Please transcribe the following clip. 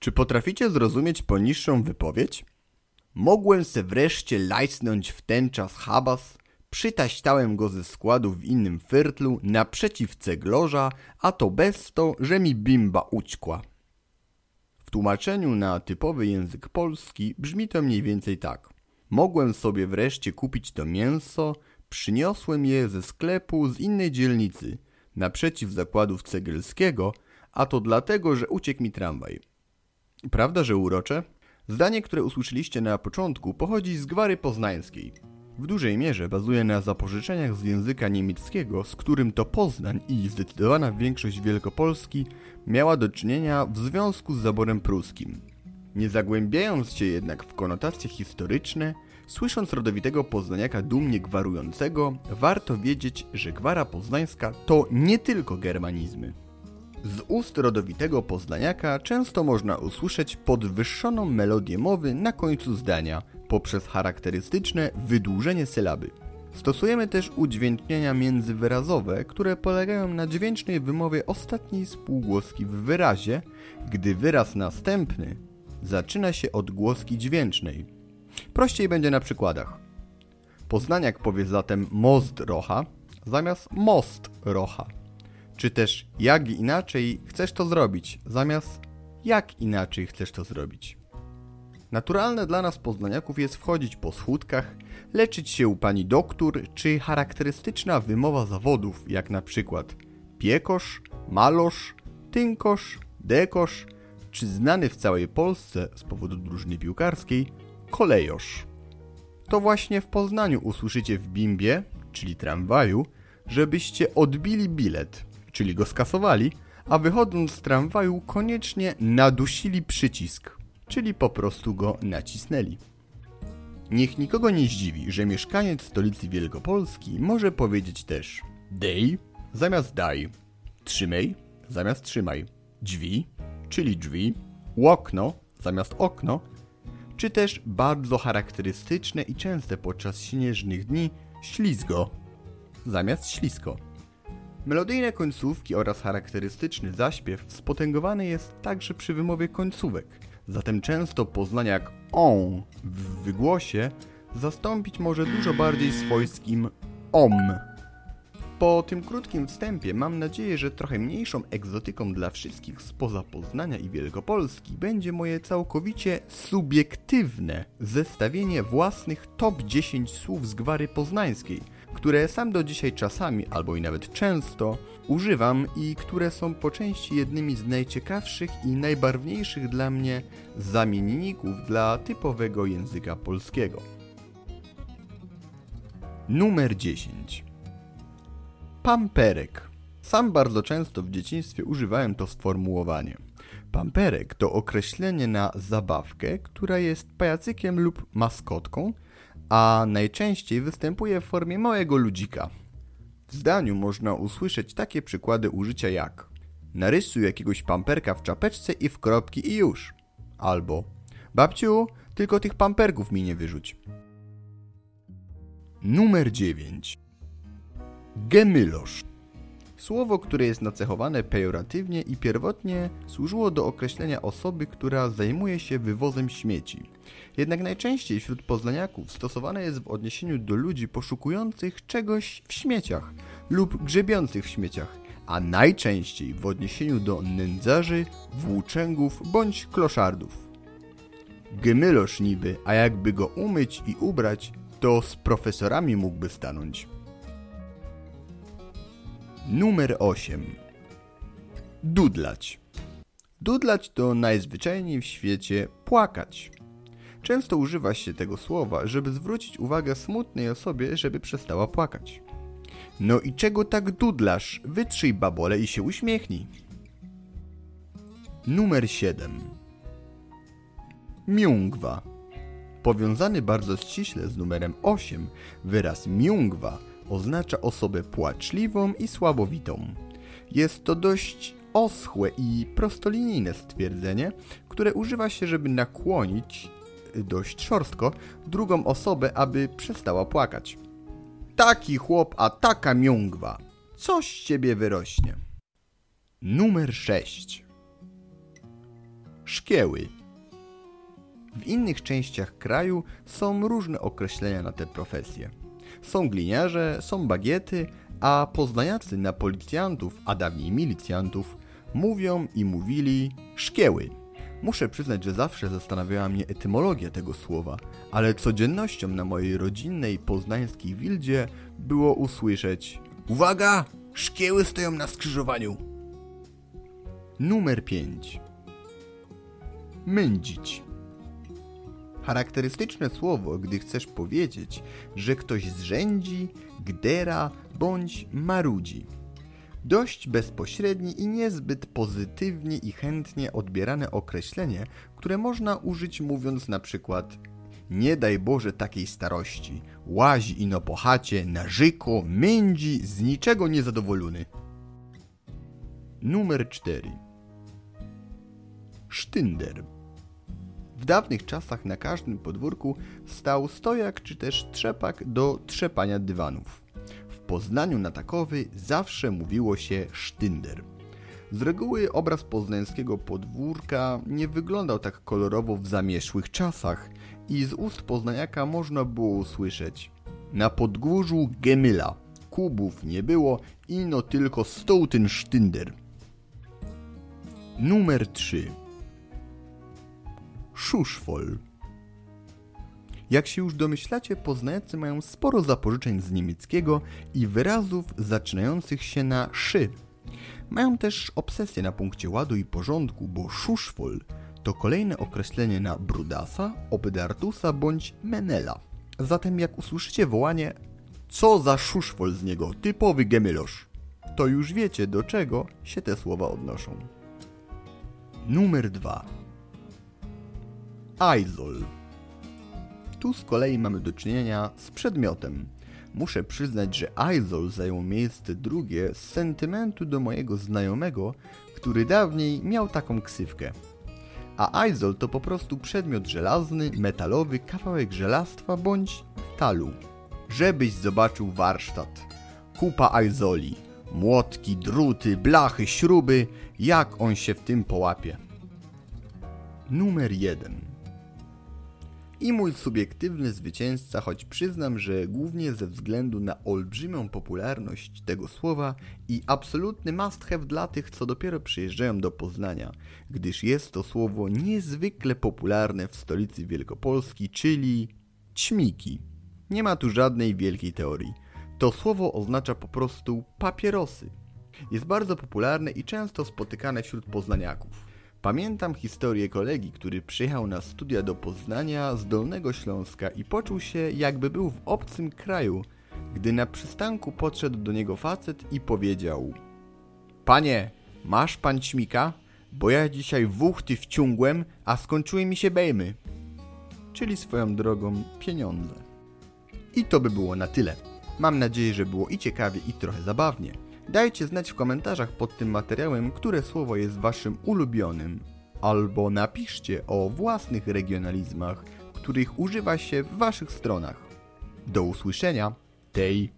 Czy potraficie zrozumieć poniższą wypowiedź? Mogłem se wreszcie lajsnąć w ten czas habas, przytaśtałem go ze składu w innym fyrtlu naprzeciw ceglarza, a to bez to, że mi bimba ućkła. W tłumaczeniu na typowy język polski brzmi to mniej więcej tak. Mogłem sobie wreszcie kupić to mięso, przyniosłem je ze sklepu z innej dzielnicy, naprzeciw zakładów cegielskiego, a to dlatego, że uciekł mi tramwaj. Prawda, że urocze? Zdanie, które usłyszeliście na początku, pochodzi z gwary poznańskiej. W dużej mierze bazuje na zapożyczeniach z języka niemieckiego, z którym to Poznań i zdecydowana większość Wielkopolski miała do czynienia w związku z zaborem pruskim. Nie zagłębiając się jednak w konotacje historyczne, słysząc rodowitego poznaniaka dumnie gwarującego, warto wiedzieć, że gwara poznańska to nie tylko germanizmy. Z ust rodowitego poznaniaka często można usłyszeć podwyższoną melodię mowy na końcu zdania poprzez charakterystyczne wydłużenie sylaby. Stosujemy też udźwięcznienia międzywyrazowe, które polegają na dźwięcznej wymowie ostatniej spółgłoski w wyrazie, gdy wyraz następny zaczyna się od głoski dźwięcznej. Prościej będzie na przykładach. Poznaniak powie zatem most rocha zamiast most rocha. Czy też jak inaczej chcesz to zrobić, zamiast jak inaczej chcesz to zrobić. Naturalne dla nas poznaniaków jest wchodzić po schódkach, leczyć się u pani doktor, czy charakterystyczna wymowa zawodów, jak na przykład piekosz, malosz, tynkosz, dekosz, czy znany w całej Polsce z powodu drużyny piłkarskiej kolejosz. To właśnie w Poznaniu usłyszycie w bimbie, czyli tramwaju, żebyście odbili bilet, czyli go skasowali, a wychodząc z tramwaju koniecznie nadusili przycisk, czyli po prostu go nacisnęli. Niech nikogo nie zdziwi, że mieszkaniec stolicy Wielkopolski może powiedzieć też dej zamiast daj, trzymaj zamiast trzymaj, drzwi, czyli drzwi, łokno zamiast okno, czy też bardzo charakterystyczne i częste podczas śnieżnych dni ślizgo zamiast ślisko. Melodyjne końcówki oraz charakterystyczny zaśpiew spotęgowany jest także przy wymowie końcówek, zatem często poznaniak on w wygłosie zastąpić może dużo bardziej swojskim om. Po tym krótkim wstępie mam nadzieję, że trochę mniejszą egzotyką dla wszystkich spoza Poznania i Wielkopolski będzie moje całkowicie subiektywne zestawienie własnych top 10 słów z gwary poznańskiej – które sam do dzisiaj czasami, albo i nawet często, używam i które są po części jednymi z najciekawszych i najbarwniejszych dla mnie zamienników dla typowego języka polskiego. Numer 10 Pamperek. Sam bardzo często w dzieciństwie używałem to sformułowanie. Pamperek to określenie na zabawkę, która jest pajacykiem lub maskotką, a najczęściej występuje w formie małego ludzika. W zdaniu można usłyszeć takie przykłady użycia jak narysuj jakiegoś pamperka w czapeczce i w kropki i już. Albo babciu, tylko tych pamperków mi nie wyrzuć. Numer 9 Gemylosz Słowo, które jest nacechowane pejoratywnie i pierwotnie służyło do określenia osoby, która zajmuje się wywozem śmieci. Jednak najczęściej wśród poznaniaków stosowane jest w odniesieniu do ludzi poszukujących czegoś w śmieciach lub grzebiących w śmieciach, a najczęściej w odniesieniu do nędzarzy, włóczęgów bądź kloszardów. Gemylosz niby, a jakby go umyć i ubrać, to z profesorami mógłby stanąć. Numer 8 Dudlać Dudlać to najzwyczajniej w świecie płakać. Często używa się tego słowa, żeby zwrócić uwagę smutnej osobie, żeby przestała płakać. No i czego tak dudlasz? Wytrzyj babole i się uśmiechnij. Numer 7 Miungwa Powiązany bardzo ściśle z numerem 8, wyraz miungwa oznacza osobę płaczliwą i słabowitą. Jest to dość oschłe i prostolinijne stwierdzenie, które używa się, żeby nakłonić dość szorstko drugą osobę, aby przestała płakać. Taki chłop, a taka miągwa. Coś z ciebie wyrośnie. Numer 6. szkieły. W innych częściach kraju są różne określenia na te profesje. Są gliniarze, są bagiety, a poznaniacy na policjantów, a dawniej milicjantów, mówią i mówili szkieły. Muszę przyznać, że zawsze zastanawiała mnie etymologia tego słowa, ale codziennością na mojej rodzinnej poznańskiej wildzie było usłyszeć Uwaga! Szkieły stoją na skrzyżowaniu! Numer 5 Mędzić Charakterystyczne słowo, gdy chcesz powiedzieć, że ktoś zrzędzi, gdera bądź marudzi. Dość bezpośrednie i niezbyt pozytywnie i chętnie odbierane określenie, które można użyć mówiąc na przykład nie daj Boże takiej starości, łazi ino po chacie, nażyko, mędzi, z niczego niezadowolony. Numer 4 Sztynder w dawnych czasach na każdym podwórku stał stojak czy też trzepak do trzepania dywanów. W Poznaniu na takowy zawsze mówiło się sztynder. Z reguły obraz poznańskiego podwórka nie wyglądał tak kolorowo w zamieszłych czasach i z ust poznaniaka można było usłyszeć Na podgórzu gemyla, kubów nie było, ino tylko stół ten sztynder. Numer 3 Szuszwol. Jak się już domyślacie, poznajcy mają sporo zapożyczeń z niemieckiego i wyrazów zaczynających się na szy. Mają też obsesję na punkcie ładu i porządku, bo szuszwol to kolejne określenie na brudasa, obdartusa bądź menela. Zatem jak usłyszycie wołanie co za szuszwol z niego, typowy gemylosz, to już wiecie do czego się te słowa odnoszą. Numer 2 Aizol. Tu z kolei mamy do czynienia z przedmiotem. Muszę przyznać, że Aizol zajął miejsce drugie z sentymentu do mojego znajomego, który dawniej miał taką ksywkę. A Aizol to po prostu przedmiot żelazny, metalowy, kawałek żelastwa bądź talu. Żebyś zobaczył warsztat. Kupa Aizoli. Młotki, druty, blachy, śruby. Jak on się w tym połapie. Numer 1 i mój subiektywny zwycięzca, choć przyznam, że głównie ze względu na olbrzymią popularność tego słowa i absolutny must have dla tych, co dopiero przyjeżdżają do Poznania, gdyż jest to słowo niezwykle popularne w stolicy Wielkopolski, czyli ćmiki. Nie ma tu żadnej wielkiej teorii. To słowo oznacza po prostu papierosy. Jest bardzo popularne i często spotykane wśród poznaniaków. Pamiętam historię kolegi, który przyjechał na studia do Poznania z Dolnego Śląska i poczuł się jakby był w obcym kraju, gdy na przystanku podszedł do niego facet i powiedział Panie, masz pan ćmika? Bo ja dzisiaj wuchty wciągłem, a skończyły mi się bejmy. Czyli swoją drogą pieniądze. I to by było na tyle. Mam nadzieję, że było i ciekawie, i trochę zabawnie. Dajcie znać w komentarzach pod tym materiałem, które słowo jest waszym ulubionym, albo napiszcie o własnych regionalizmach, których używa się w waszych stronach. Do usłyszenia. Tej